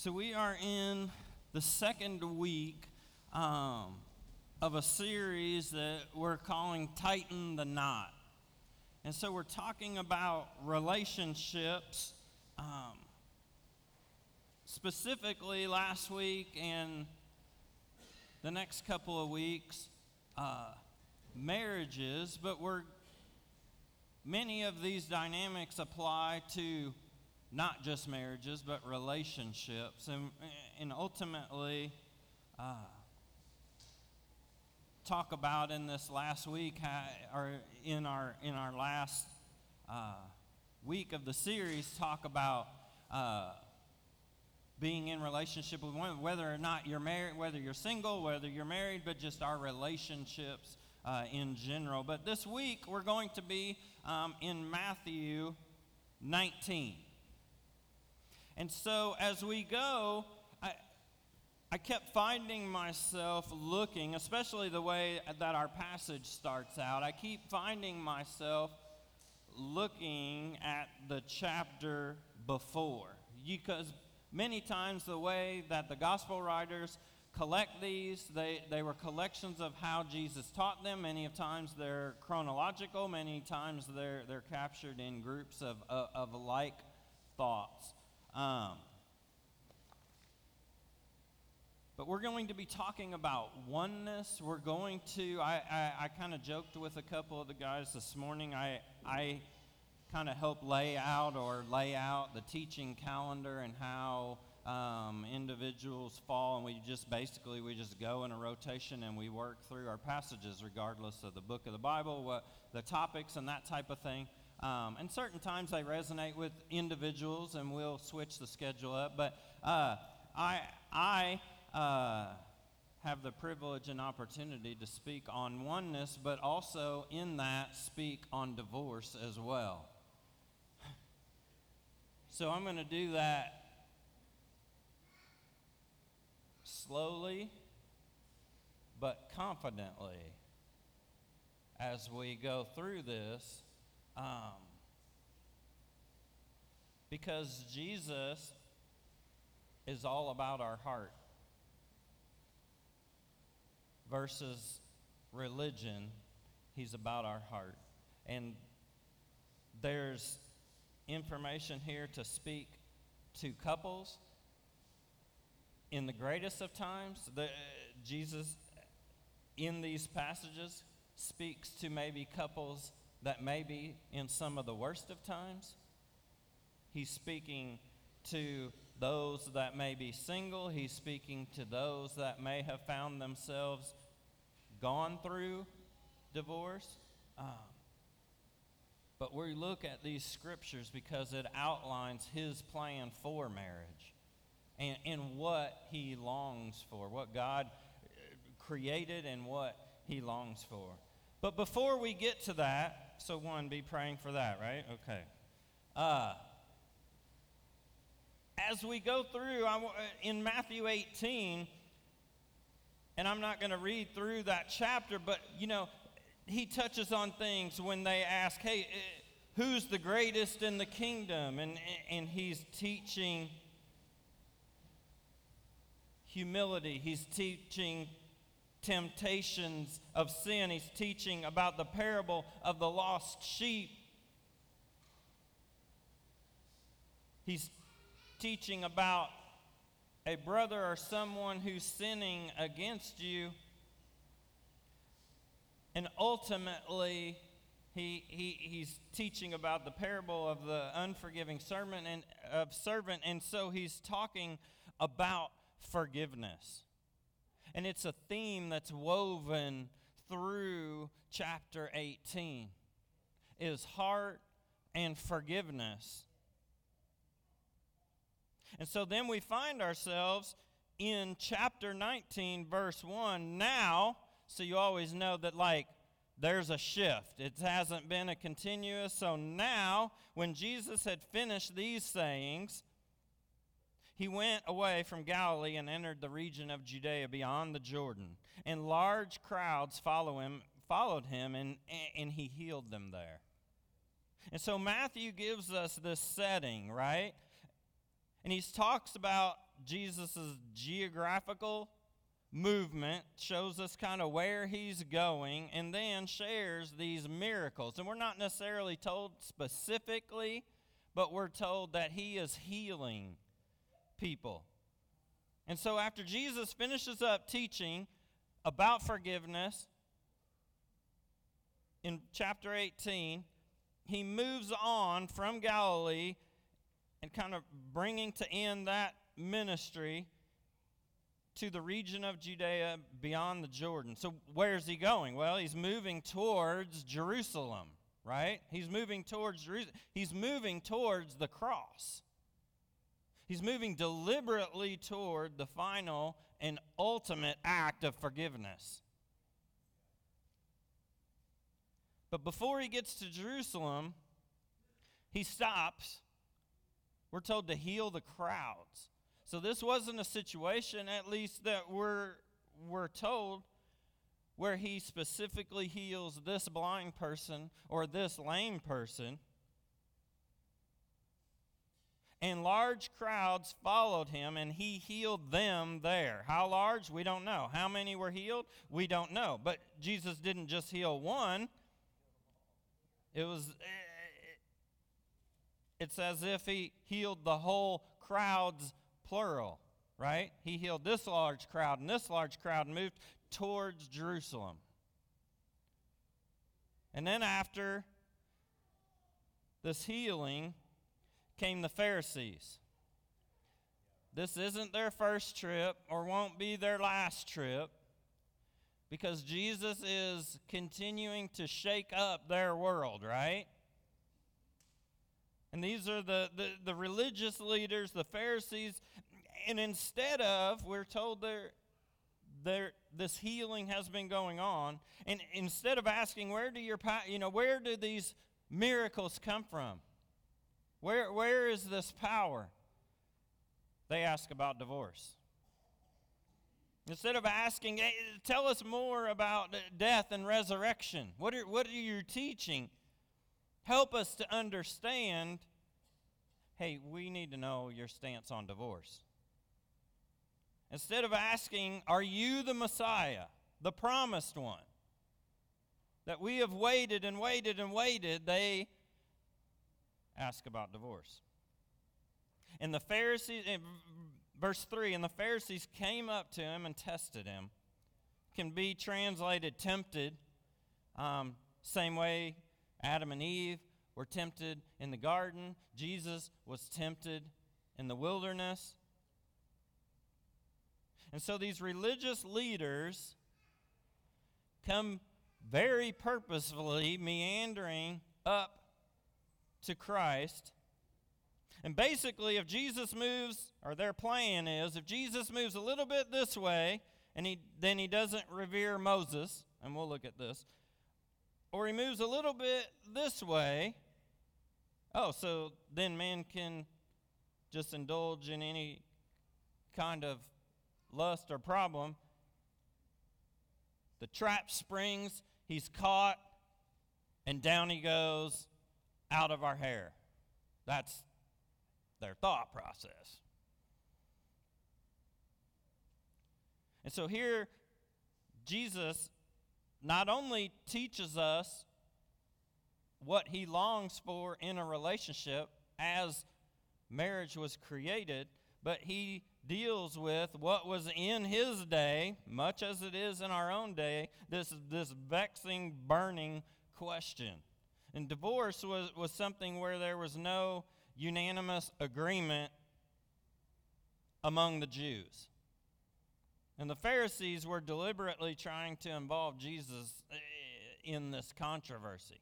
So we are in the second week um, of a series that we're calling Tighten the Knot. And so we're talking about relationships. Um, specifically, last week and the next couple of weeks, uh, marriages, but we're many of these dynamics apply to not just marriages, but relationships. And, and ultimately, uh, talk about in this last week, or in our, in our last uh, week of the series, talk about uh, being in relationship with one, whether or not you're married, whether you're single, whether you're married, but just our relationships uh, in general. But this week, we're going to be um, in Matthew 19. And so as we go, I, I kept finding myself looking, especially the way that our passage starts out. I keep finding myself looking at the chapter before. Because many times the way that the gospel writers collect these, they, they were collections of how Jesus taught them. Many of times they're chronological, many times they're, they're captured in groups of, of, of like thoughts. Um, but we're going to be talking about oneness. We're going to, I, I, I kind of joked with a couple of the guys this morning. I, I kind of help lay out or lay out the teaching calendar and how um, individuals fall, and we just basically we just go in a rotation and we work through our passages regardless of the book of the Bible, what the topics and that type of thing. Um, and certain times they resonate with individuals, and we'll switch the schedule up. But uh, I, I uh, have the privilege and opportunity to speak on oneness, but also in that speak on divorce as well. So I'm going to do that slowly but confidently as we go through this um, because Jesus is all about our heart versus religion. He's about our heart. And there's information here to speak to couples. In the greatest of times, the, Jesus, in these passages, speaks to maybe couples that maybe in some of the worst of times, he's speaking to those that may be single, he's speaking to those that may have found themselves gone through divorce. Um, but we look at these scriptures because it outlines his plan for marriage and, and what he longs for, what God created and what he longs for. But before we get to that, so one, be praying for that, right? Okay. Uh, as we go through, I, in Matthew 18, and I'm not going to read through that chapter, but you know, he touches on things when they ask, hey, eh, who's the greatest in the kingdom? And, and he's teaching humility, he's teaching temptations of sin. He's teaching about the parable of the lost sheep. He's teaching about a brother or someone who's sinning against you. And ultimately, he, he, he's teaching about the parable of the unforgiving servant and of servant, and so he's talking about forgiveness. And it's a theme that's woven through chapter 18 is heart and forgiveness. And so then we find ourselves in chapter 19 verse 1 now so you always know that like there's a shift. It hasn't been a continuous. So now, when Jesus had finished these sayings, he went away from Galilee and entered the region of Judea beyond the Jordan. And large crowds follow him, followed him, and, and he healed them there. And so Matthew gives us this setting, right? And he talks about Jesus' geographical movement, shows us kind of where he's going, and then shares these miracles. And we're not necessarily told specifically, but we're told that he is healing people. And so after Jesus finishes up teaching about forgiveness in chapter 18, he moves on from Galilee and kind of bringing to end that ministry to the region of Judea beyond the Jordan. So, where's he going? Well, he's moving towards Jerusalem, right? He's moving towards Jerusalem. He's moving towards the cross. He's moving deliberately toward the final and ultimate act of forgiveness. But before he gets to Jerusalem, he stops. We're told to heal the crowds. So this wasn't a situation, at least that we're, we're told, where he specifically heals this blind person or this lame person. And large crowds followed him, and he healed them there. How large? We don't know. How many were healed? We don't know. But Jesus didn't just heal one, it was. It's as if he healed the whole crowd's plural, right? He healed this large crowd and this large crowd moved towards Jerusalem. And then after this healing, came the Pharisees. This isn't their first trip or won't be their last trip because Jesus is continuing to shake up their world, right? And these are the, the, the religious leaders, the Pharisees. And instead of, we're told there, there, this healing has been going on. And instead of asking, where do your, you know, where do these miracles come from? Where, where is this power? They ask about divorce. Instead of asking, hey, tell us more about death and resurrection. What are, what are you teaching? Help us to understand hey, we need to know your stance on divorce. Instead of asking, are you the Messiah, the promised one? That we have waited and waited and waited, they ask about divorce. And the Pharisees, in verse 3, and the Pharisees came up to him and tested him. Can be translated tempted. Um, same way Adam and Eve were tempted in the garden, Jesus was tempted in the wilderness. And so these religious leaders come very purposefully meandering up to Christ. And basically, if Jesus moves, or their plan is, if Jesus moves a little bit this way, and he, then he doesn't revere Moses, and we'll look at this, or he moves a little bit this way, oh, so then man can just indulge in any kind of lust or problem. The trap springs, he's caught, and down he goes out of our hair. That's their thought process. And so here, Jesus not only teaches us what he longs for in a relationship as marriage was created, but he deals with what was in his day, much as it is in our own day, this, this vexing, burning question. And divorce was, was something where there was no unanimous agreement among the Jews. And the Pharisees were deliberately trying to involve Jesus eh, in this controversy.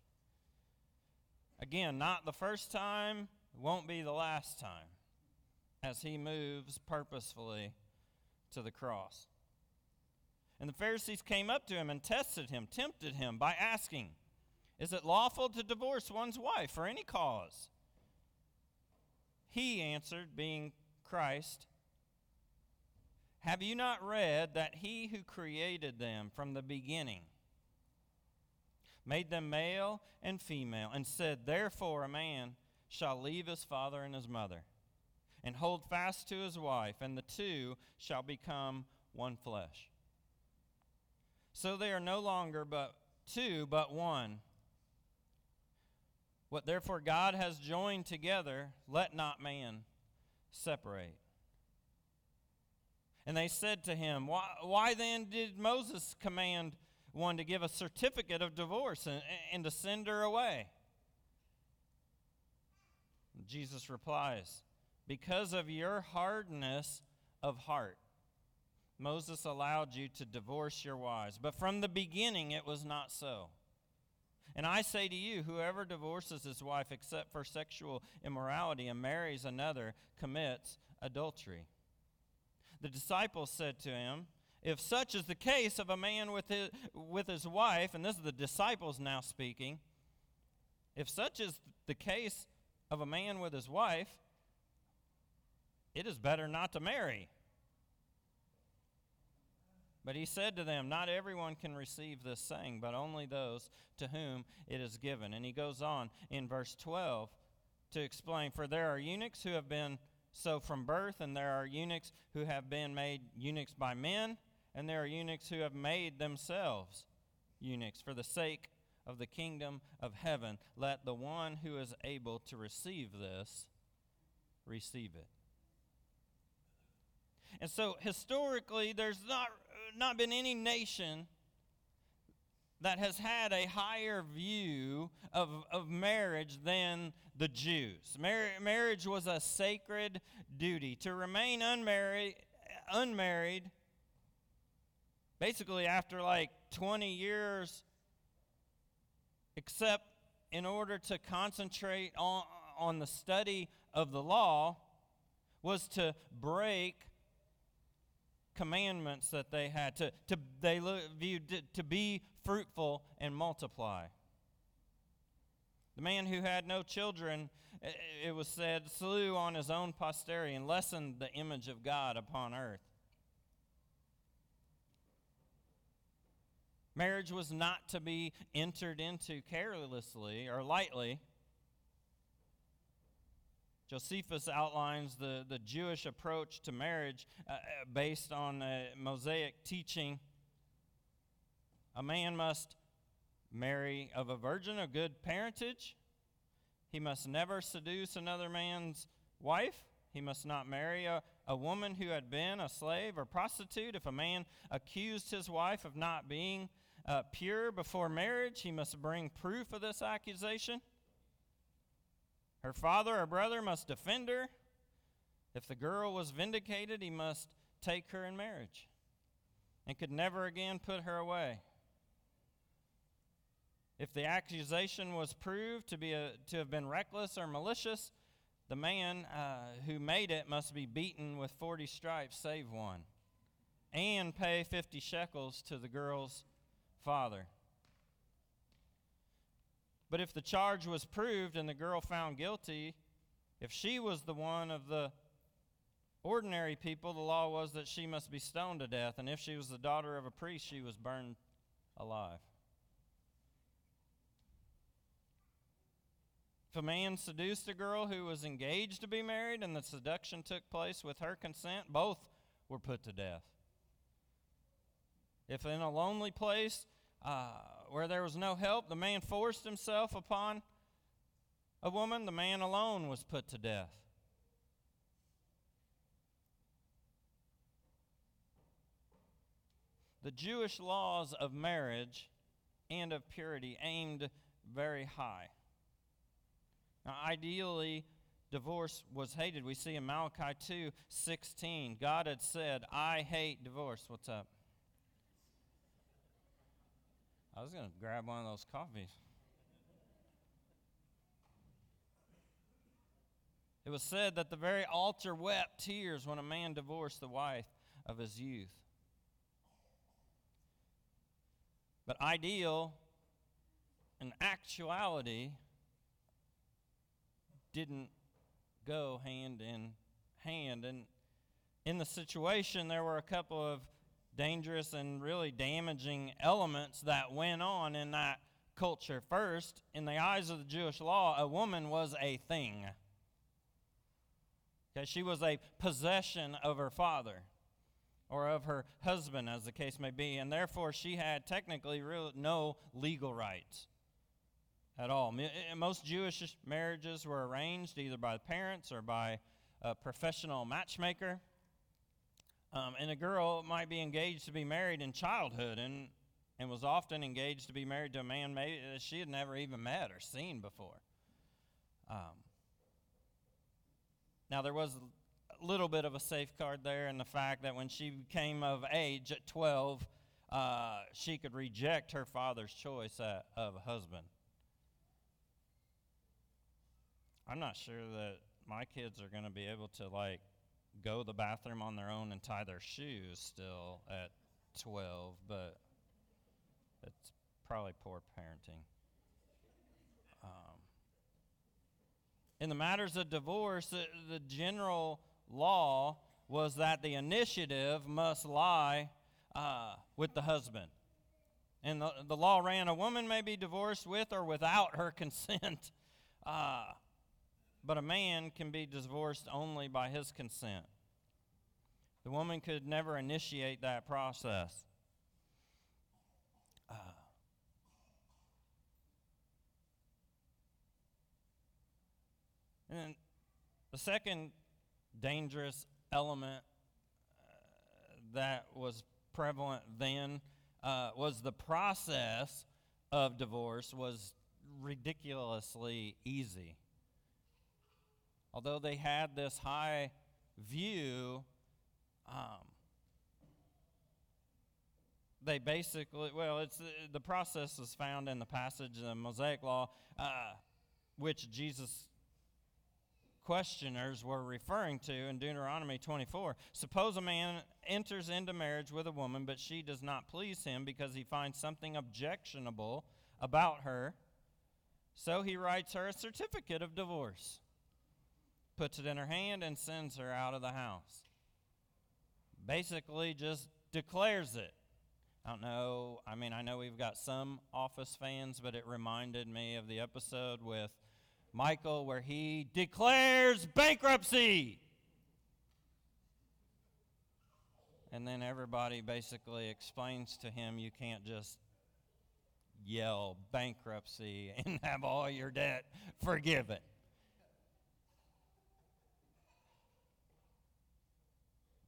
Again, not the first time, won't be the last time as he moves purposefully to the cross. And the Pharisees came up to him and tested him, tempted him by asking, Is it lawful to divorce one's wife for any cause? He answered, being Christ, Have you not read that he who created them from the beginning made them male and female, and said, Therefore a man shall leave his father and his mother, and hold fast to his wife, and the two shall become one flesh. So they are no longer but two, but one. What therefore God has joined together, let not man separate. And they said to him, Why, why then did Moses command one to give a certificate of divorce and, and to send her away? Jesus replies, Because of your hardness of heart, Moses allowed you to divorce your wives. But from the beginning it was not so. And I say to you, whoever divorces his wife except for sexual immorality and marries another commits adultery. The disciples said to him, If such is the case of a man with his, with his wife, and this is the disciples now speaking, if such is the case of a man with his wife, it is better not to marry. But he said to them, Not everyone can receive this saying, but only those to whom it is given. And he goes on in verse 12 to explain For there are eunuchs who have been so from birth, and there are eunuchs who have been made eunuchs by men, and there are eunuchs who have made themselves eunuchs for the sake of the kingdom of heaven. Let the one who is able to receive this receive it. And so, historically, there's not, not been any nation that has had a higher view of, of marriage than the Jews. Mar- marriage was a sacred duty. To remain unmarried, unmarried, basically after like 20 years except in order to concentrate on, on the study of the law, was to break commandments that they had to, to they viewed to, be fruitful and multiply the man who had no children it was said slew on his own posterity and lessened the image of god upon earth Marriage was not to be entered into carelessly or lightly. Josephus outlines the, the Jewish approach to marriage uh, uh based on uh, Mosaic teaching. A man must marry of a virgin of good parentage. He must never seduce another man's wife. He must not marry a, a woman who had been a slave or prostitute. If a man accused his wife of not being uh, pure before marriage, he must bring proof of this accusation. Her father or brother must defend her. If the girl was vindicated, he must take her in marriage and could never again put her away. If the accusation was proved to, be a, to have been reckless or malicious, the man uh, who made it must be beaten with 40 stripes, save one, and pay 50 shekels to the girl's father. But if the charge was proved and the girl found guilty, if she was the one of the ordinary people, the law was that she must be stoned to death. And if she was the daughter of a priest, she was burned alive. If a man seduced a girl who was engaged to be married and the seduction took place with her consent, both were put to death. If in a lonely place uh, where there was no help, the man forced himself upon a woman, the man alone was put to death. The Jewish laws of marriage and of purity aimed very high. Now, ideally, divorce was hated. We see in Malachi 2 16, God had said, I hate divorce. What's up? I was going to grab one of those coffees. It was said that the very altar wept tears when a man divorced the wife of his youth. But ideal and actuality didn't go hand in hand. And in the situation, there were a couple of dangerous and really damaging elements that went on in that culture. First, in the eyes of the Jewish law, a woman was a thing. Okay, she was a possession of her father or of her husband, as the case may be, and therefore she had technically real, no legal rights at all. Eh, most Jewish marriages were arranged either by the parents or by a professional matchmaker. Um, and a girl might be engaged to be married in childhood and, and was often engaged to be married to a man maybe that she had never even met or seen before. Um, now, there was a little bit of a safeguard there in the fact that when she came of age at 12, uh, she could reject her father's choice uh, of a husband. I'm not sure that my kids are going to be able to, like, go to the bathroom on their own and tie their shoes still at 12, but it's probably poor parenting. Um, in the matters of divorce, the, the general law was that the initiative must lie uh, with the husband. And the, the law ran a woman may be divorced with or without her consent, uh, but a man can be divorced only by his consent. The woman could never initiate that process. Uh, And the second dangerous element uh, that was prevalent then uh, was the process of divorce was ridiculously easy. Although they had this high view, um, they basically, well, it's the process is found in the passage, the Mosaic Law, uh, which Jesus questioners were referring to in Deuteronomy 24. Suppose a man enters into marriage with a woman, but she does not please him because he finds something objectionable about her. So he writes her a certificate of divorce, puts it in her hand, and sends her out of the house. Basically, just declares it. I don't know. I mean, I know we've got some Office fans, but it reminded me of the episode with Michael, where he declares bankruptcy. And then everybody basically explains to him you can't just yell bankruptcy and have all your debt forgiven.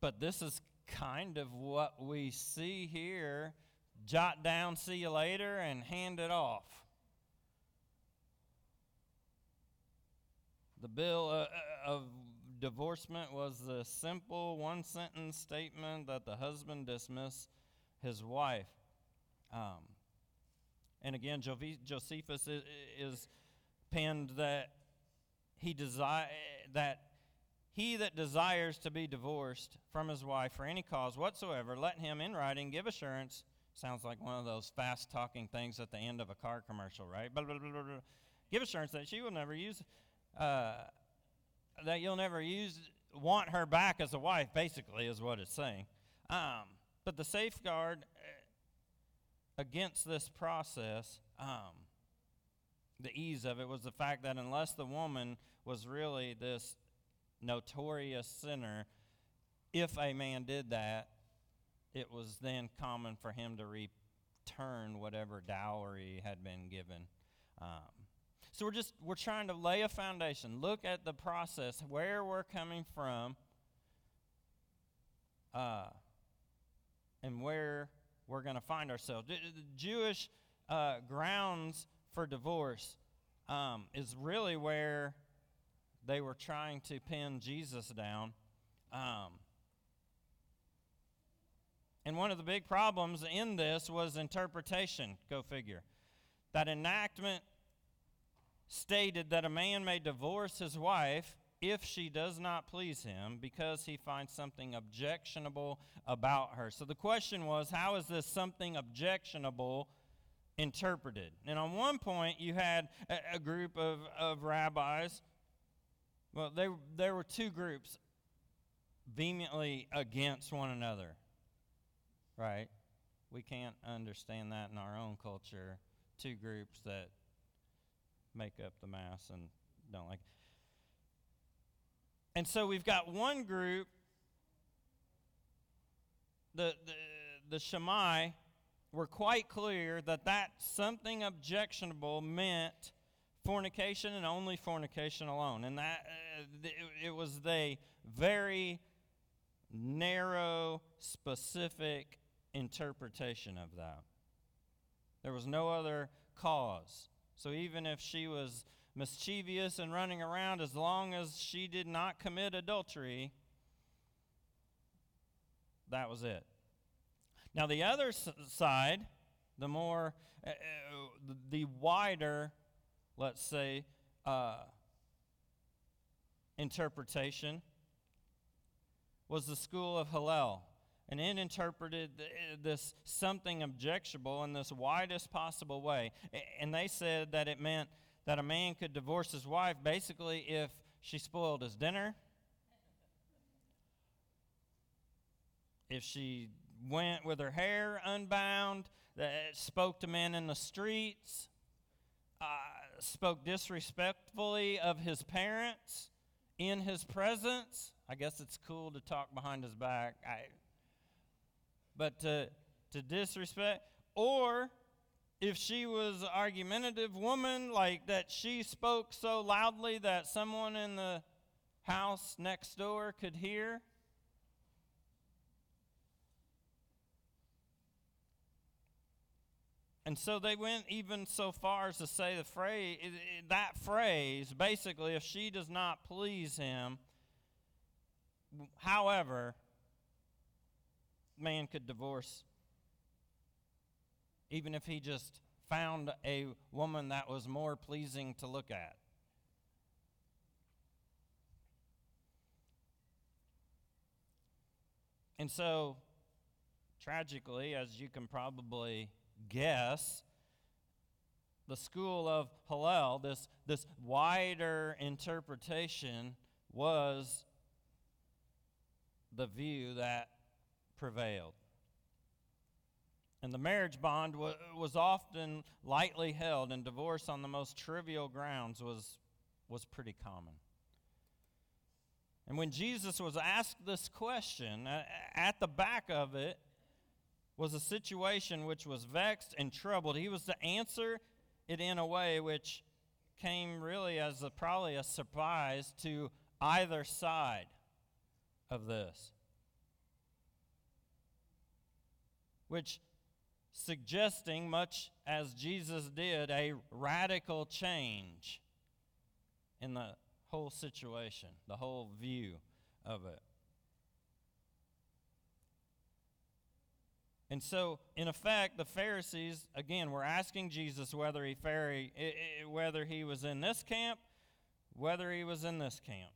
But this is kind of what we see here jot down, see you later, and hand it off. The bill uh, uh, of divorcement was the simple one sentence statement that the husband dismiss his wife. Um, and again, Josephus is, is penned that he desire that he that desires to be divorced from his wife for any cause whatsoever, let him in writing give assurance. Sounds like one of those fast talking things at the end of a car commercial, right? Blah, blah, blah, give assurance that she will never use uh, that you'll never use, want her back as a wife, basically, is what it's saying. Um, but the safeguard uh, against this process, um, the ease of it, was the fact that unless the woman was really this notorious sinner, if a man did that, it was then common for him to return whatever dowry had been given. Um, so we're just we're trying to lay a foundation. Look at the process, where we're coming from, uh, and where we're going to find ourselves. The Jewish uh, grounds for divorce um, is really where they were trying to pin Jesus down. Um, and one of the big problems in this was interpretation, go figure. That enactment stated that a man may divorce his wife if she does not please him because he finds something objectionable about her. So the question was how is this something objectionable interpreted? And on one point, you had a, a group of, of rabbis. Well, they, there were two groups vehemently against one another, right? We can't understand that in our own culture. Two groups that make up the mass and don't like. And so we've got one group, the, the, the Shammai were quite clear that that something objectionable meant fornication and only fornication alone. And that uh, it, it was a very narrow, specific interpretation of that. There was no other cause. So even if she was mischievous and running around, as long as she did not commit adultery, that was it. Now, the other side, the more, uh, the wider, let's say, uh, interpretation was the school of Hillel. And it interpreted this something objectionable in this widest possible way. And they said that it meant that a man could divorce his wife basically if she spoiled his dinner, if she went with her hair unbound, that spoke to men in the streets, uh, spoke disrespectfully of his parents in his presence. I guess it's cool to talk behind his back. I, but to, to disrespect, or if she was an argumentative woman, like that she spoke so loudly that someone in the house next door could hear, And so they went even so far as to say the phrase, that phrase, basically, if she does not please him, however, man could divorce. Even if he just found a woman that was more pleasing to look at. And so, tragically, as you can probably guess, the school of Hillel, this, this wider interpretation, was the view that prevailed. And the marriage bond was often lightly held, and divorce on the most trivial grounds was, was pretty common. And when Jesus was asked this question, at the back of it was a situation which was vexed and troubled. He was to answer it in a way which came really as a, probably a surprise to either side of this. Which suggesting, much as Jesus did, a radical change in the whole situation, the whole view of it. And so, in effect, the Pharisees, again, were asking Jesus whether he, whether he was in this camp, whether he was in this camp.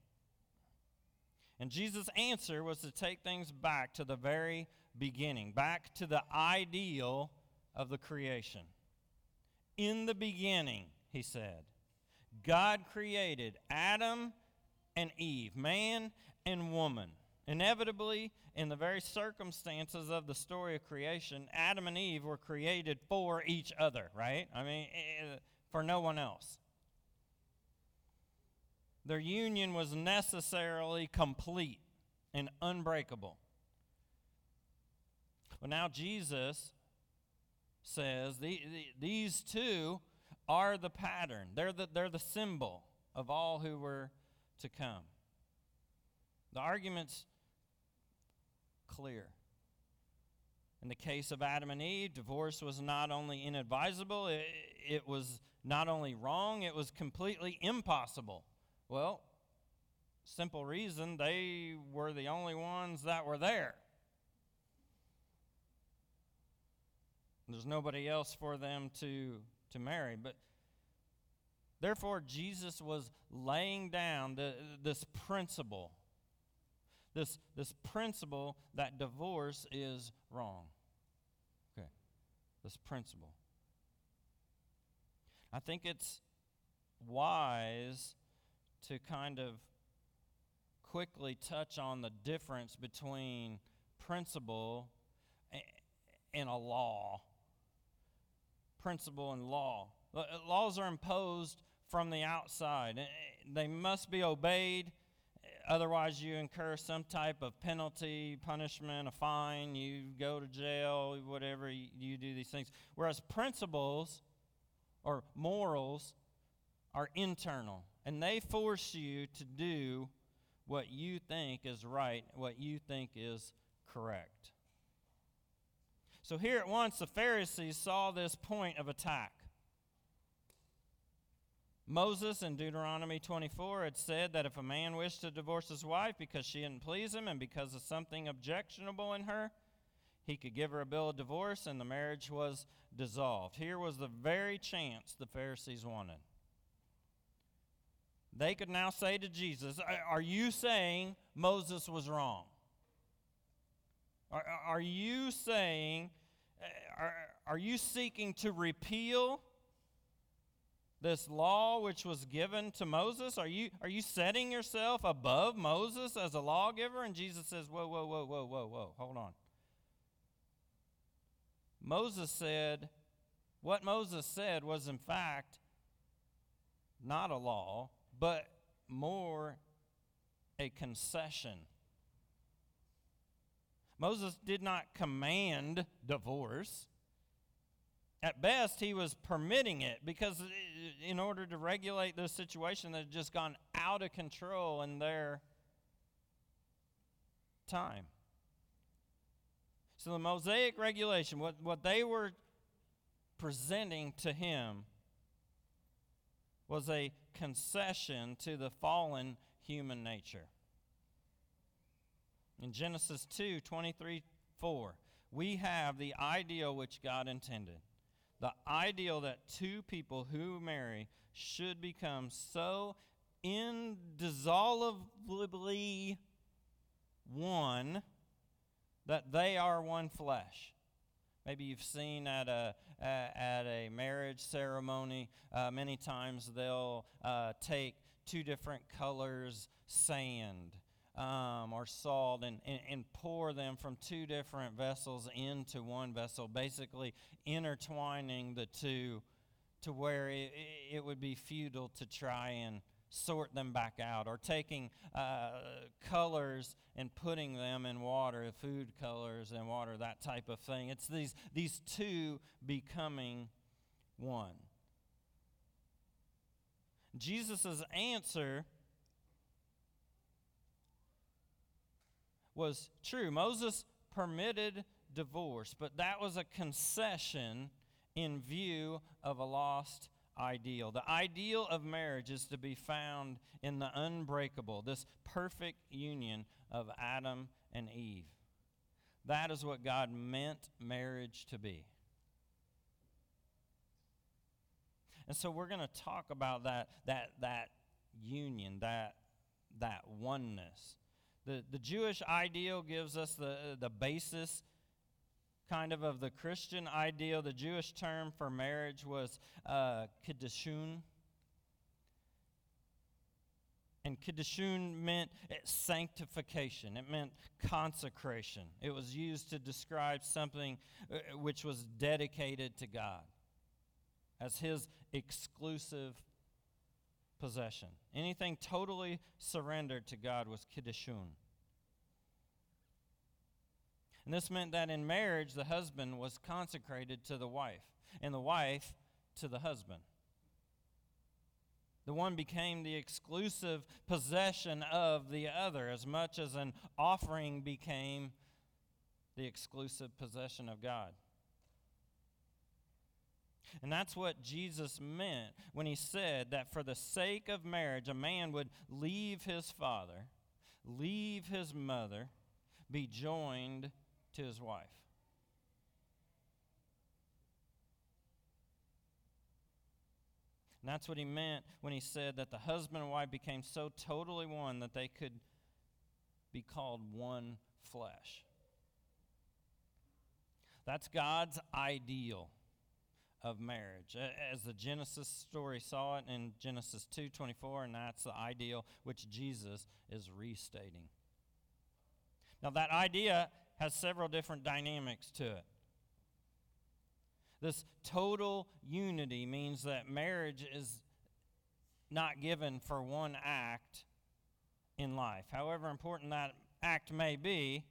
And Jesus' answer was to take things back to the very beginning, back to the ideal of the creation. In the beginning, he said, God created Adam and Eve, man and woman. Inevitably, in the very circumstances of the story of creation, Adam and Eve were created for each other, right? I mean, eh, eh, for no one else. Their union was necessarily complete and unbreakable. But now Jesus says the, the, these two are the pattern, they're the, they're the symbol of all who were to come. The argument's clear. In the case of Adam and Eve, divorce was not only inadvisable, it, it, was not only wrong, it was completely impossible. Well, simple reason they were the only ones that were there. There's nobody else for them to, to marry. But therefore, Jesus was laying down the, this principle this, this principle that divorce is wrong. Okay, this principle. I think it's wise to kind of quickly touch on the difference between principle and a law. Principle and law. Laws are imposed from the outside, they must be obeyed otherwise, you incur some type of penalty, punishment, a fine, you go to jail, whatever, you, do these things. Whereas principles or morals are internal, and they force you to do what you think is right, what you think is correct. So here at once, the Pharisees saw this point of attack. Moses in Deuteronomy 24 had said that if a man wished to divorce his wife because she didn't please him and because of something objectionable in her, he could give her a bill of divorce and the marriage was dissolved. Here was the very chance the Pharisees wanted. They could now say to Jesus, Are you saying Moses was wrong? Are, are you saying, are, are you seeking to repeal this law which was given to Moses? Are you, are you setting yourself above Moses as a lawgiver? And Jesus says, Whoa, whoa, whoa, whoa, whoa, whoa, hold on. Moses said, what Moses said was, in fact, not a law, but more a concession. Moses did not command divorce. At best, he was permitting it because, uh, in order to regulate this situation that had just gone out of control in their time. So, the Mosaic regulation, what, what they were presenting to him, was a concession to the fallen human nature. In Genesis 2 23 4, we have the ideal which God intended. The ideal that two people who marry should become so indissolubly one that they are one flesh. Maybe you've seen at a, at a marriage ceremony, uh, many times they'll uh, take two different colors sand um, or salt and, and, and, pour them from two different vessels into one vessel, basically intertwining the two to where it, it would be futile to try and sort them back out, or taking uh, colors and putting them in water, food colors and water, that type of thing. It's these, these two becoming one. Jesus' answer was true. Moses permitted divorce, but that was a concession in view of a lost ideal. The ideal of marriage is to be found in the unbreakable, this perfect union of Adam and Eve. That is what God meant marriage to be. And so we're going to talk about that, that, that union, that, that oneness. The, the Jewish ideal gives us the, the basis kind of of the Christian ideal. The Jewish term for marriage was uh, kiddushin. And kiddushin meant sanctification. It meant consecration. It was used to describe something uh, which was dedicated to God as His exclusive possession. Anything totally surrendered to God was kiddushin. And this meant that in marriage, the husband was consecrated to the wife, and the wife to the husband. The one became the exclusive possession of the other, as much as an offering became the exclusive possession of God. And that's what Jesus meant when he said that for the sake of marriage, a man would leave his father, leave his mother, be joined to his wife. And that's what he meant when he said that the husband and wife became so totally one that they could be called one flesh. That's God's ideal of marriage as the genesis story saw it in genesis 2.24 and that's the ideal which jesus is restating now that idea has several different dynamics to it. This total unity means that marriage is not given for one act in life. However important that act may be,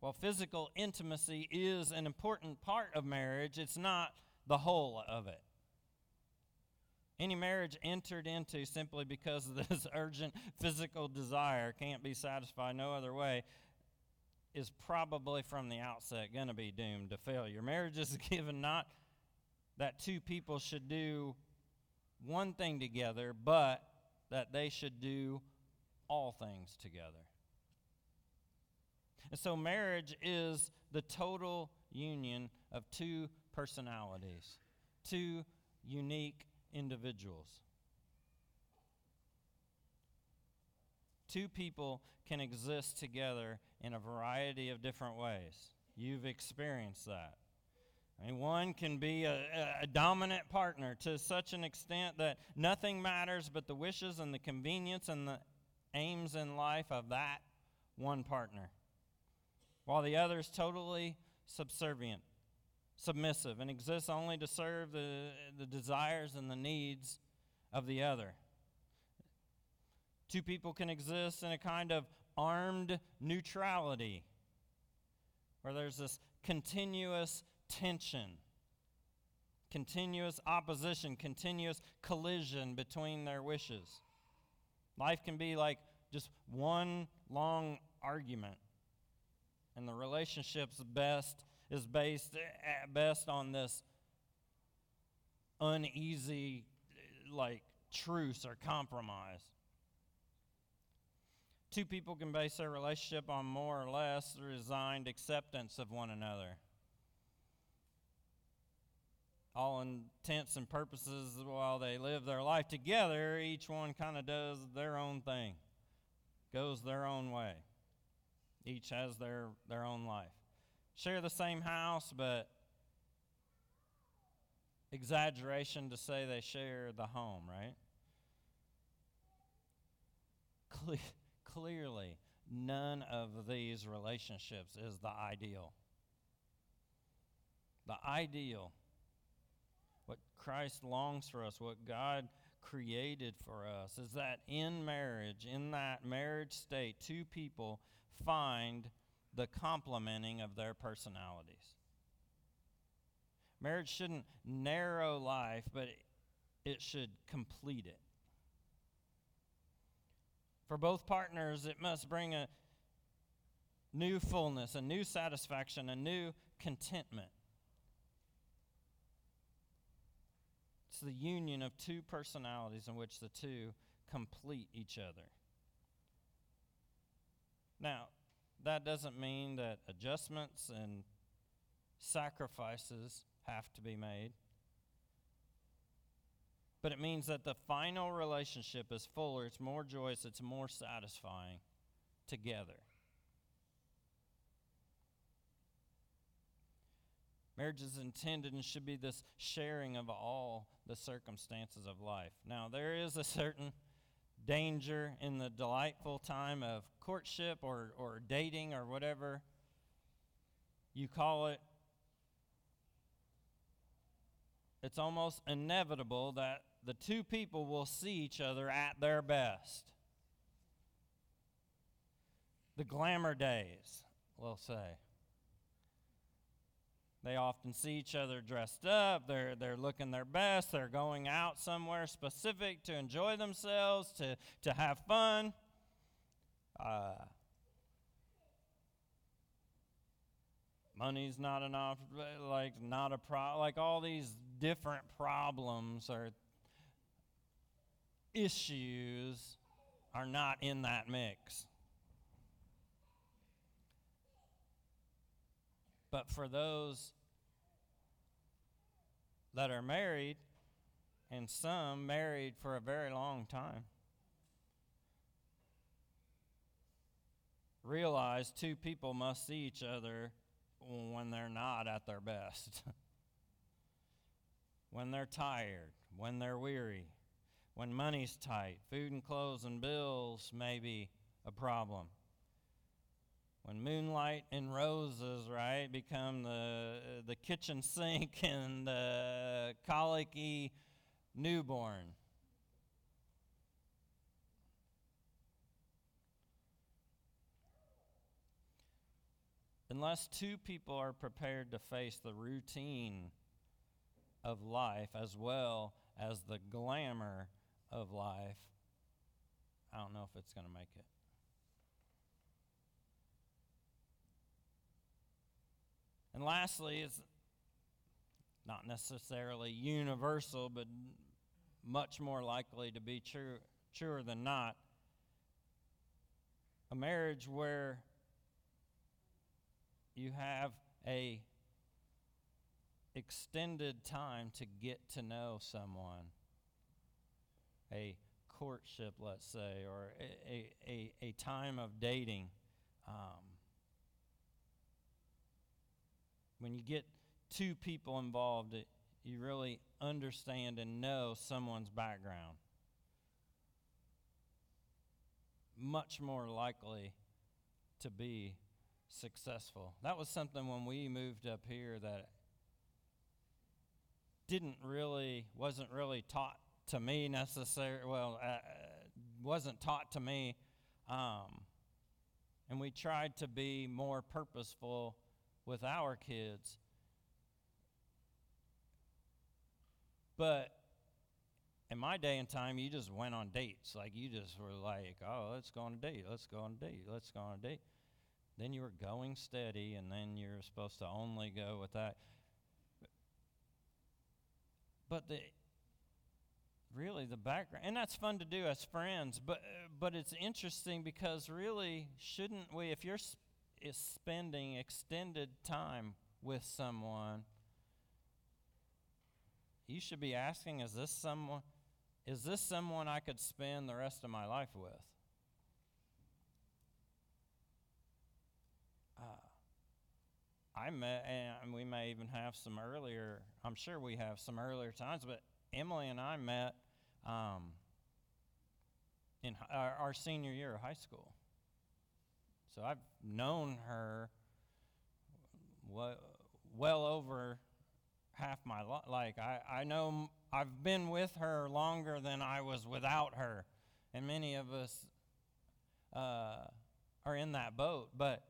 while physical intimacy is an important part of marriage, it's not the whole of it. Any marriage entered into simply because of this urgent physical desire can't be satisfied no other way is probably from the outset going to be doomed to failure. Marriage is given not that two people should do one thing together, but that they should do all things together. And so, marriage is the total union of two personalities, two unique individuals. Two people can exist together in a variety of different ways. You've experienced that. I mean, one can be a, a, dominant partner to such an extent that nothing matters but the wishes and the convenience and the aims in life of that one partner, while the other is totally subservient, submissive, and exists only to serve the, the desires and the needs of the other. Two people can exist in a kind of armed neutrality, where there's this continuous tension, continuous opposition, continuous collision between their wishes. Life can be like just one long argument, and the relationship's best is based at best on this uneasy like truce or compromise. Two people can base their relationship on more or less resigned acceptance of one another all intents and purposes, while they live their life together, each one kind of does their own thing, goes their own way. Each has their, their own life. Share the same house, but exaggeration to say they share the home, right? Cle- clearly, none of these relationships is the ideal. The ideal what Christ longs for us, what God created for us, is that in marriage, in that marriage state, two people find the complementing of their personalities. Marriage shouldn't narrow life, but it should complete it. For both partners, it must bring a new fullness, a new satisfaction, a new contentment. It's the union of two personalities in which the two complete each other. Now, that doesn't mean that adjustments and sacrifices have to be made. But it means that the final relationship is fuller, it's more joyous, it's more satisfying together. Marriage is intended and should be this sharing of all the circumstances of life. Now, there is a certain danger in the delightful time of courtship or, or dating or whatever you call it. It's almost inevitable that the two people will see each other at their best. The glamour days, we'll say. They often see each other dressed up. They're, they're looking their best. They're going out somewhere specific to enjoy themselves, to, to have fun. Uh, money's not enough, like, not a pro, like all these different problems or issues are not in that mix. But for those that are married, and some married for a very long time, realize two people must see each other when they're not at their best. when they're tired, when they're weary, when money's tight, food and clothes and bills may be a problem when moonlight and roses, right, become the, the kitchen sink and the colicky newborn. Unless two people are prepared to face the routine of life as well as the glamour of life, I don't know if it's going to make it. And lastly, it's not necessarily universal, but much more likely to be true, truer than not. A marriage where you have a extended time to get to know someone. A courtship let's say or a, a, a time of dating. Um, when you get two people involved it, you really understand and know someone's background. Much more likely to be successful. That was something when we moved up here that didn't really, wasn't really taught to me necessarily, well, uh, wasn't taught to me. Um, and we tried to be more purposeful with our kids. But in my day and time, you just went on dates. Like you just were like, oh, let's go on a date. Let's go on a date. Let's go on a date. Then you were going steady, and then you're supposed to only go with that. But the really the background, and that's fun to do as friends. But but it's interesting because really, shouldn't we? If you're is spending extended time with someone, you should be asking, is this someone? Is this someone I could spend the rest of my life with? I met, and we may even have some earlier, I'm sure we have some earlier times, but Emily and I met um, in our, our, senior year of high school. So I've known her well, well over half my life. Like, I, I know I've been with her longer than I was without her. And many of us uh, are in that boat. But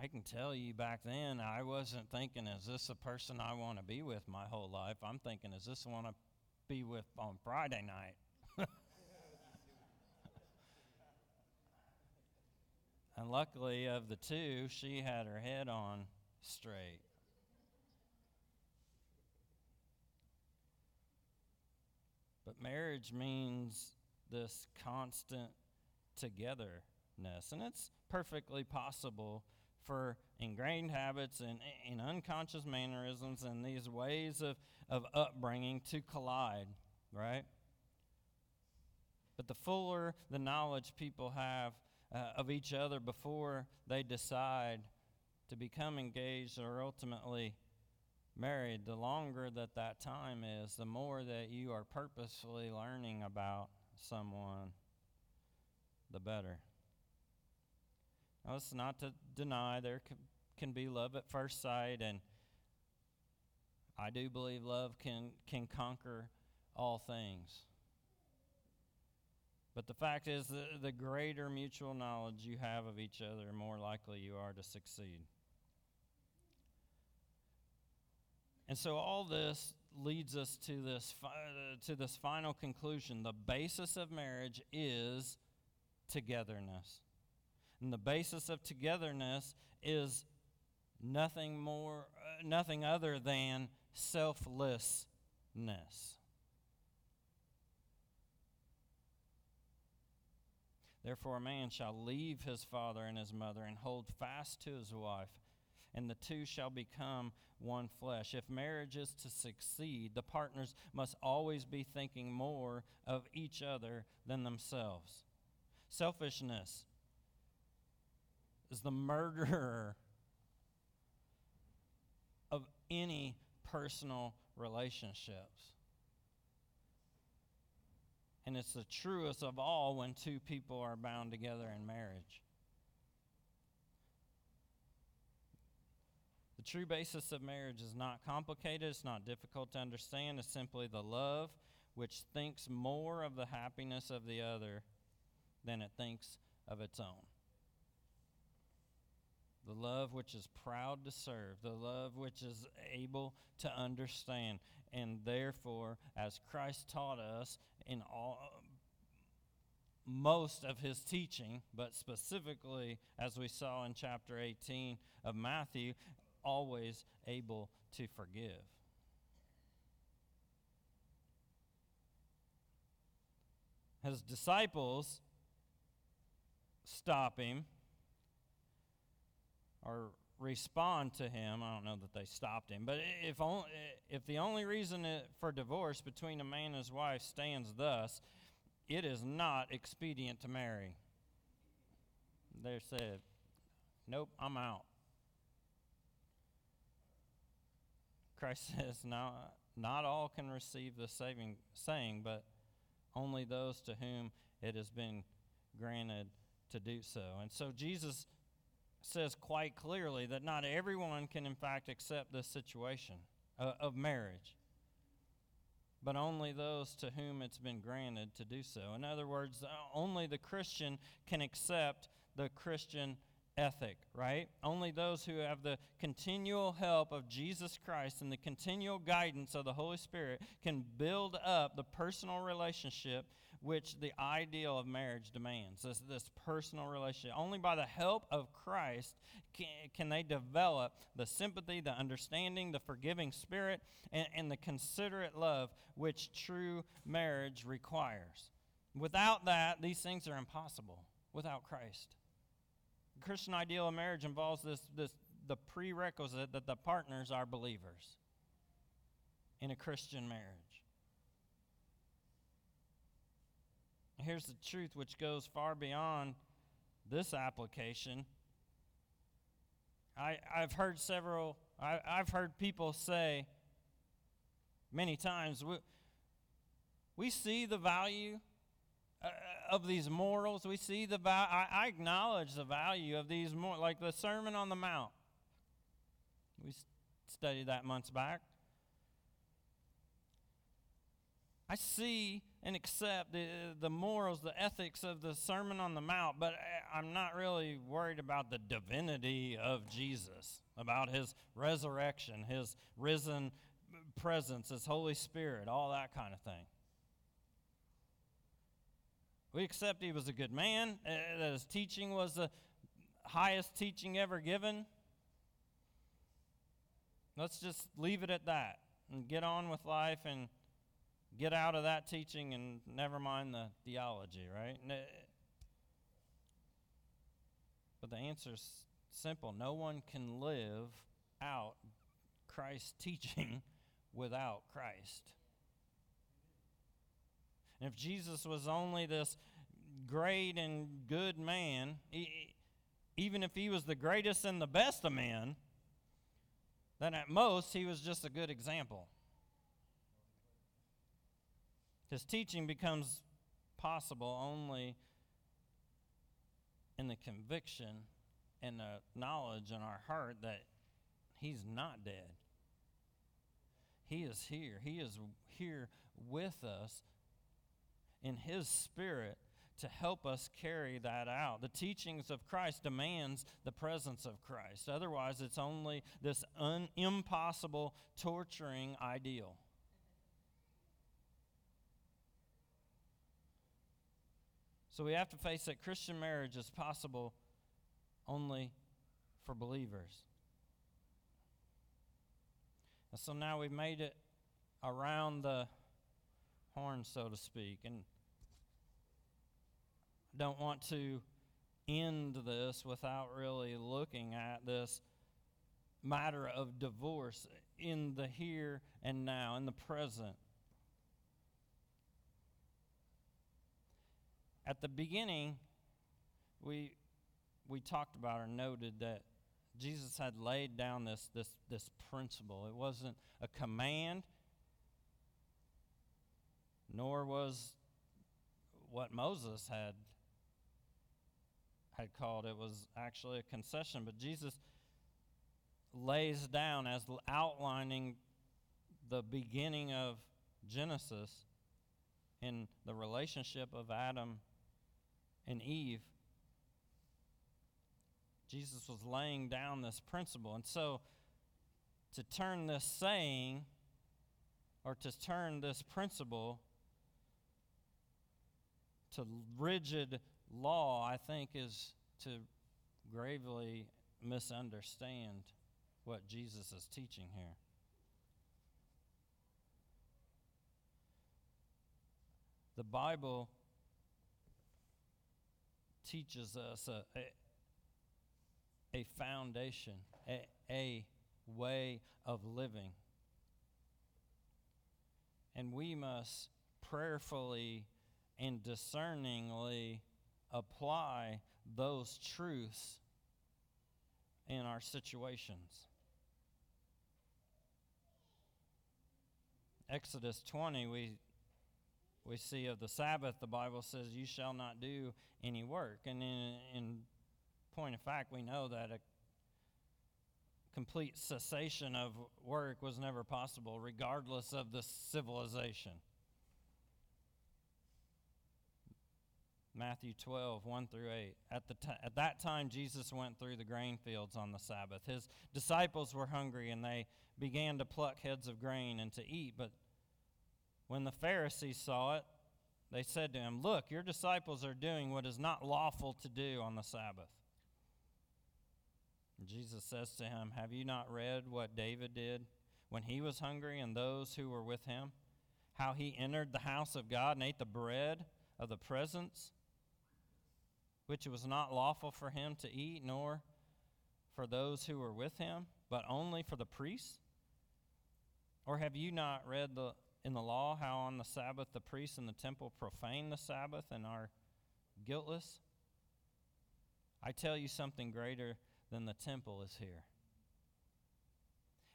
I can tell you back then, I wasn't thinking, is this a person I want to be with my whole life? I'm thinking, is this the one I be with on Friday night? and luckily, of the two, she had her head on straight. But marriage means this constant togetherness, and it's perfectly possible for ingrained habits and, and unconscious mannerisms and these ways of, of upbringing to collide, right? But the fuller the knowledge people have uh, of each other before they decide to become engaged or ultimately married, the longer that that time is, the more that you are purposefully learning about someone, the better. Now, it's not to deny there can be love at first sight, and I do believe love can, can conquer all things. But the fact is, the, the greater mutual knowledge you have of each other, the more likely you are to succeed. And so all this leads us to this, fi- to this final conclusion. The basis of marriage is togetherness. And the basis of togetherness is nothing more, uh, nothing other than selflessness. Therefore, a man shall leave his father and his mother and hold fast to his wife, and the two shall become one flesh. If marriage is to succeed, the partners must always be thinking more of each other than themselves. Selfishness is the murderer of any personal relationships. And it's the truest of all when two people are bound together in marriage. The true basis of marriage is not complicated, it's not difficult to understand. It's simply the love which thinks more of the happiness of the other than it thinks of its own the love which is proud to serve, the love which is able to understand. And therefore, as Christ taught us in all most of his teaching, but specifically as we saw in chapter 18 of Matthew, always able to forgive. His disciples stop him or respond to him. I don't know that they stopped him, but if, only, if the only reason for divorce between a man and his wife stands thus, it is not expedient to marry. They said, Nope, I'm out. Christ says, no, not all can receive the saving saying, but only those to whom it has been granted to do so. And so Jesus says quite clearly that not everyone can, in fact, accept this situation uh, of marriage, but only those to whom it's been granted to do so. In other words, uh, only the Christian can accept the Christian ethic, right? Only those who have the continual help of Jesus Christ and the continual guidance of the Holy Spirit can build up the personal relationship which the ideal of marriage demands. This, this personal relationship. Only by the help of Christ can, can they develop the sympathy, the understanding, the forgiving spirit, and, and the considerate love which true marriage requires. Without that, these things are impossible without Christ. The Christian ideal of marriage involves this, this the prerequisite that the partners are believers in a Christian marriage. Here's the truth which goes far beyond this application. I, I've heard several, I, I've heard people say many times, we, we see the value uh, of these morals. We see the value. I, I, acknowledge the value of these more, like the Sermon on the Mount. We studied that months back. I see and accept the, morals, the ethics of the Sermon on the Mount, but I'm not really worried about the divinity of Jesus, about his resurrection, his risen presence, his Holy Spirit, all that kind of thing. We accept he was a good man, uh, that his teaching was the highest teaching ever given. Let's just leave it at that and get on with life and get out of that teaching and never mind the theology, right? But the answer is simple no one can live out Christ's teaching without Christ. And if Jesus was only this great and good man, he, even if he was the greatest and the best of men, then at most he was just a good example. His teaching becomes possible only in the conviction and the knowledge in our heart that he's not dead. He is here. He is here with us in His Spirit to help us carry that out. The teachings of Christ demands the presence of Christ. Otherwise, it's only this un- impossible, torturing ideal. So we have to face that Christian marriage is possible only for believers. And so now we've made it around the horn, so to speak. And I don't want to end this without really looking at this matter of divorce in the here and now, in the present. At the beginning, we, we talked about or noted that Jesus had laid down this, this, this principle. It wasn't a command, nor was what Moses had had called it was actually a concession but Jesus lays down as outlining the beginning of Genesis in the relationship of Adam and Eve Jesus was laying down this principle. And so, to turn this saying or to turn this principle to rigid law, I think, is to gravely misunderstand what Jesus is teaching here. The Bible teaches us a, a, a foundation, a, a way of living. And we must prayerfully and discerningly apply those truths in our situations. Exodus 20, we, we see of the Sabbath, the Bible says, You shall not do any work. And in, in point of fact, we know that a complete cessation of work was never possible, regardless of the civilization. Matthew 12, 1 through 8. At, the t- at that time, Jesus went through the grain fields on the Sabbath. His disciples were hungry, and they began to pluck heads of grain and to eat. But when the Pharisees saw it, they said to him, Look, your disciples are doing what is not lawful to do on the Sabbath. Jesus says to him, Have you not read what David did when he was hungry and those who were with him? How he entered the house of God and ate the bread of the presence? which it was not lawful for him to eat, nor for those who were with him, but only for the priests? Or have you not read the, in the law how on the Sabbath the priests in the temple profane the Sabbath and are guiltless? I tell you something greater than the temple is here.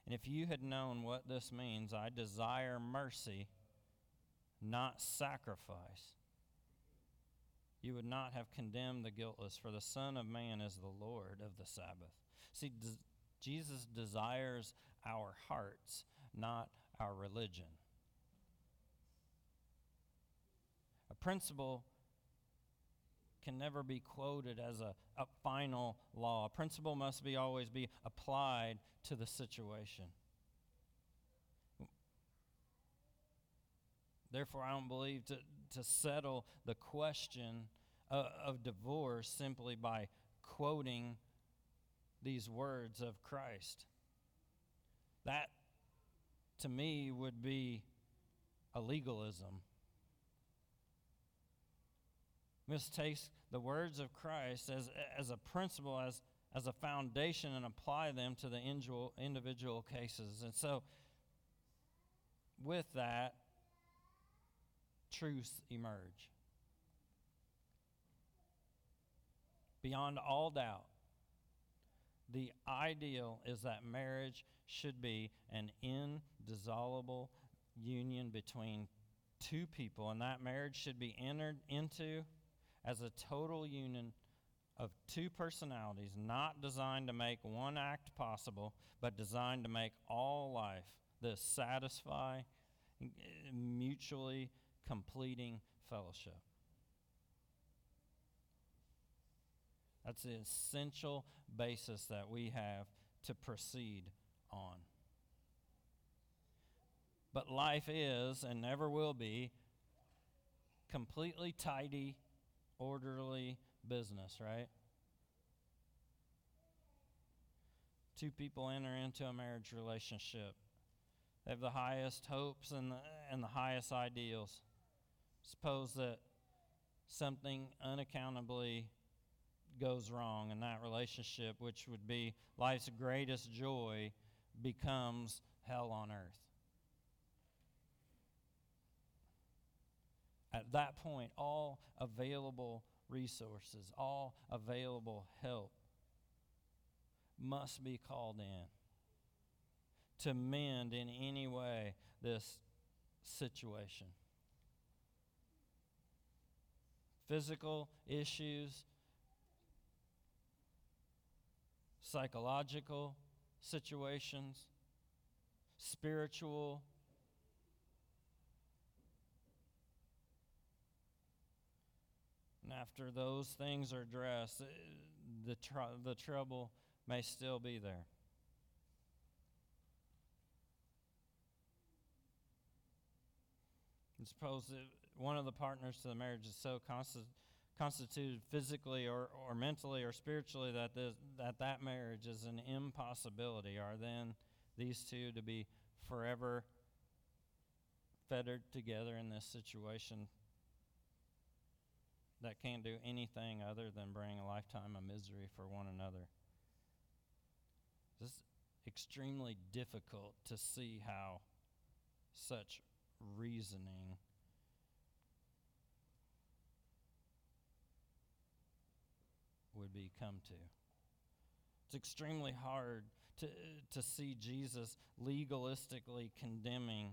And if you had known what this means, I desire mercy, not sacrifice you would not have condemned the guiltless, for the Son of Man is the Lord of the Sabbath. See, Jesus desires our hearts, not our religion. A principle can never be quoted as a, a final law. A principle must be always be applied to the situation. Therefore, I don't believe to, to settle the question of, of divorce simply by quoting these words of Christ. That, to me, would be a legalism. Mistake the words of Christ as, as a principle, as, as a foundation, and apply them to the individual, individual cases. And so, with that, truths emerge. Beyond all doubt, the ideal is that marriage should be an indissoluble union between two people, and that marriage should be entered into as a total union of two personalities, not designed to make one act possible, but designed to make all life this satisfy, mutually completing fellowship. That's the essential basis that we have to proceed on. But life is and never will be completely tidy, orderly business, right? Two people enter into a marriage relationship. They have the highest hopes and the, and the highest ideals. Suppose that something unaccountably goes wrong in that relationship, which would be life's greatest joy, becomes hell on earth. At that point, all available resources, all available help must be called in to mend in any way this situation. physical issues, psychological situations, spiritual. Now, after those things are addressed, uh, the, tr- the trouble may still be there. And suppose that one of the partners to the marriage is so constituted physically or, or mentally or spiritually that, this, that that marriage is an impossibility. Are then these two to be forever fettered together in this situation that can't do anything other than bring a lifetime of misery for one another? It's extremely difficult to see how such reasoning would be come to. It's extremely hard to, to see Jesus legalistically condemning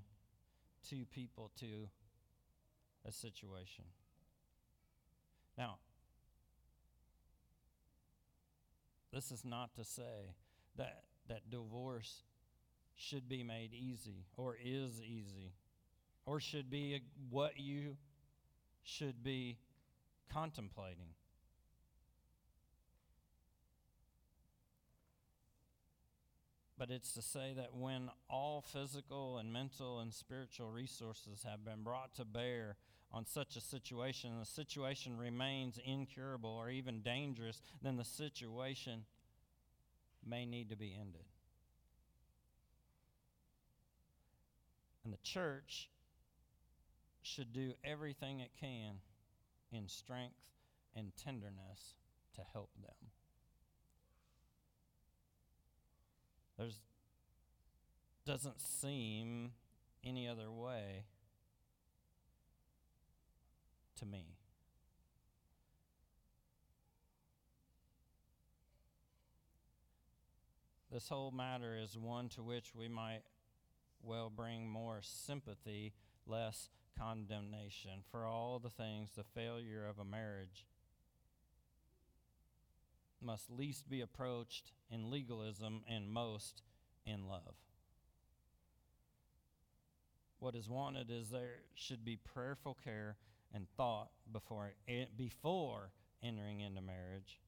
two people to a situation. Now, this is not to say that, that divorce should be made easy or is easy or should be what you should be contemplating. But it's to say that when all physical and mental and spiritual resources have been brought to bear on such a situation, and the situation remains incurable or even dangerous, then the situation may need to be ended. And the church should do everything it can in strength and tenderness to help them. There's doesn't seem any other way to me. This whole matter is one to which we might well bring more sympathy, less condemnation for all the things the failure of a marriage must least be approached in legalism and most in love. What is wanted is there should be prayerful care and thought before, eh, before entering into marriage.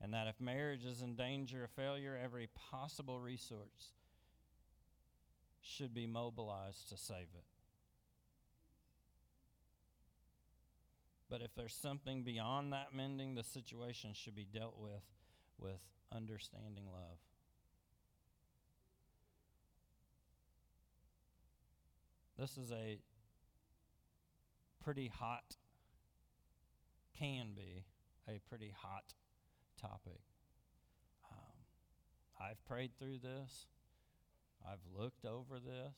And that if marriage is in danger of failure, every possible resource should be mobilized to save it. But if there's something beyond that mending, the situation should be dealt with with understanding love. This is a pretty hot, can be a pretty hot topic. Um, I've prayed through this, I've looked over this.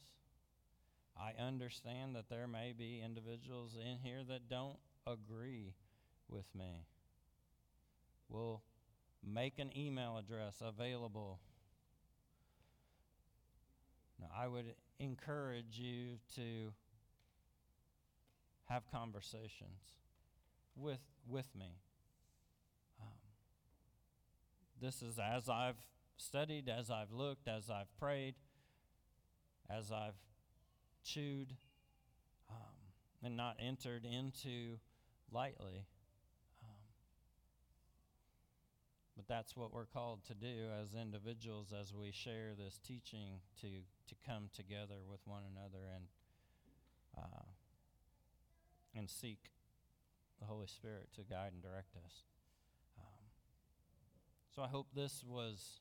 I understand that there may be individuals in here that don't agree with me, we'll make an email address available. Now, I would encourage you to have conversations with, with me. Um, this is as I've studied, as I've looked, as I've prayed, as I've chewed, um, and not entered into lightly. Um, but that's what we're called to do as individuals as we share this teaching to, to come together with one another and, uh, and seek the Holy Spirit to guide and direct us. Um, so I hope this was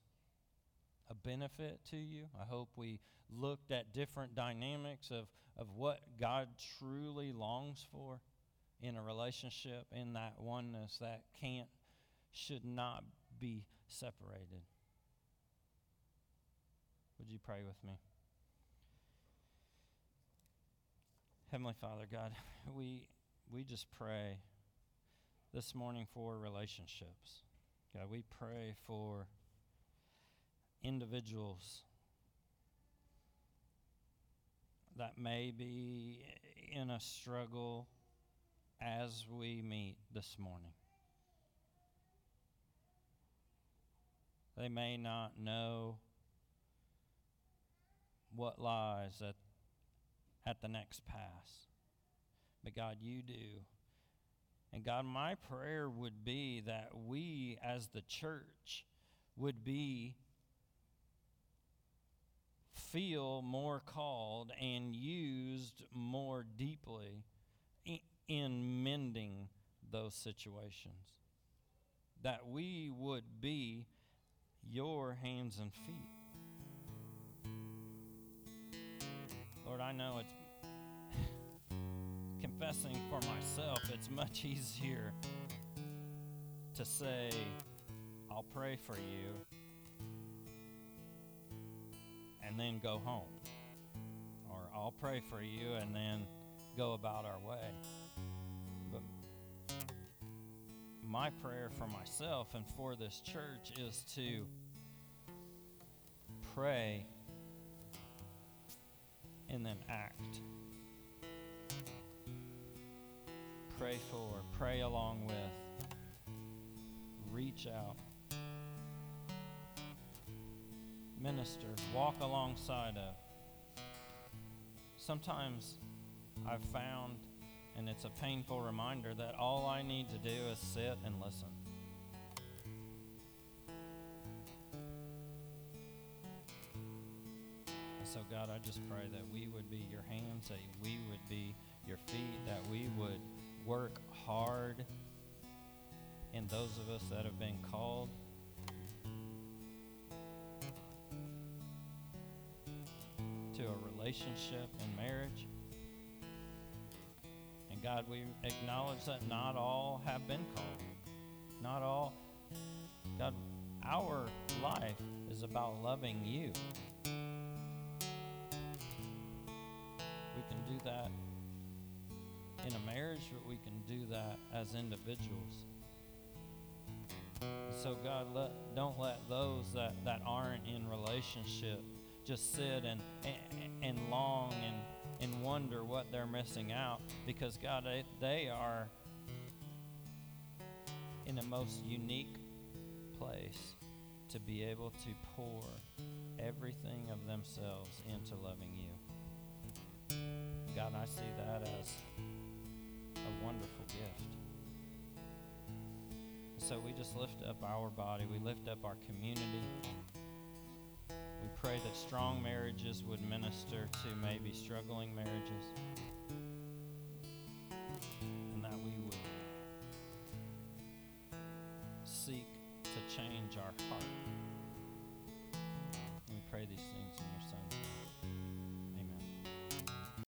a benefit to you. I hope we looked at different dynamics of, of what God truly longs for in a relationship, in that oneness that can't, should not be separated. Would you pray with me? Heavenly Father, God, we, we just pray this morning for relationships. God, we pray for individuals that may be in a struggle as we meet this morning. They may not know what lies at, at the next pass. But God, you do. And God, my prayer would be that we as the church would be feel more called and used more deeply in mending those situations. That we would be your hands and feet. Lord, I know it's confessing for myself, it's much easier to say, I'll pray for you, and then go home. Or I'll pray for you and then go about our way. But my prayer for myself and for this church is to pray and then act. Pray for, pray along with, reach out. minister, walk alongside of. Sometimes I've found, and it's a painful reminder, that all I need to do is sit and listen. So, God, I just pray that we would be your hands, that we would be your feet, that we would work hard in those of us that have been called. To a relationship and marriage. And God, we acknowledge that not all have been called. Not all. God, our life is about loving you. Do that in a marriage, but we can do that as individuals. So, God, let, don't let those that, that aren't in relationship just sit and, and, and long and, and wonder what they're missing out because, God, they, they are in a most unique place to be able to pour everything of themselves into loving you. God, I see that as a wonderful gift. So we just lift up our body, we lift up our community. We pray that strong marriages would minister to maybe struggling marriages. And that we would seek to change our heart. We pray these things in your.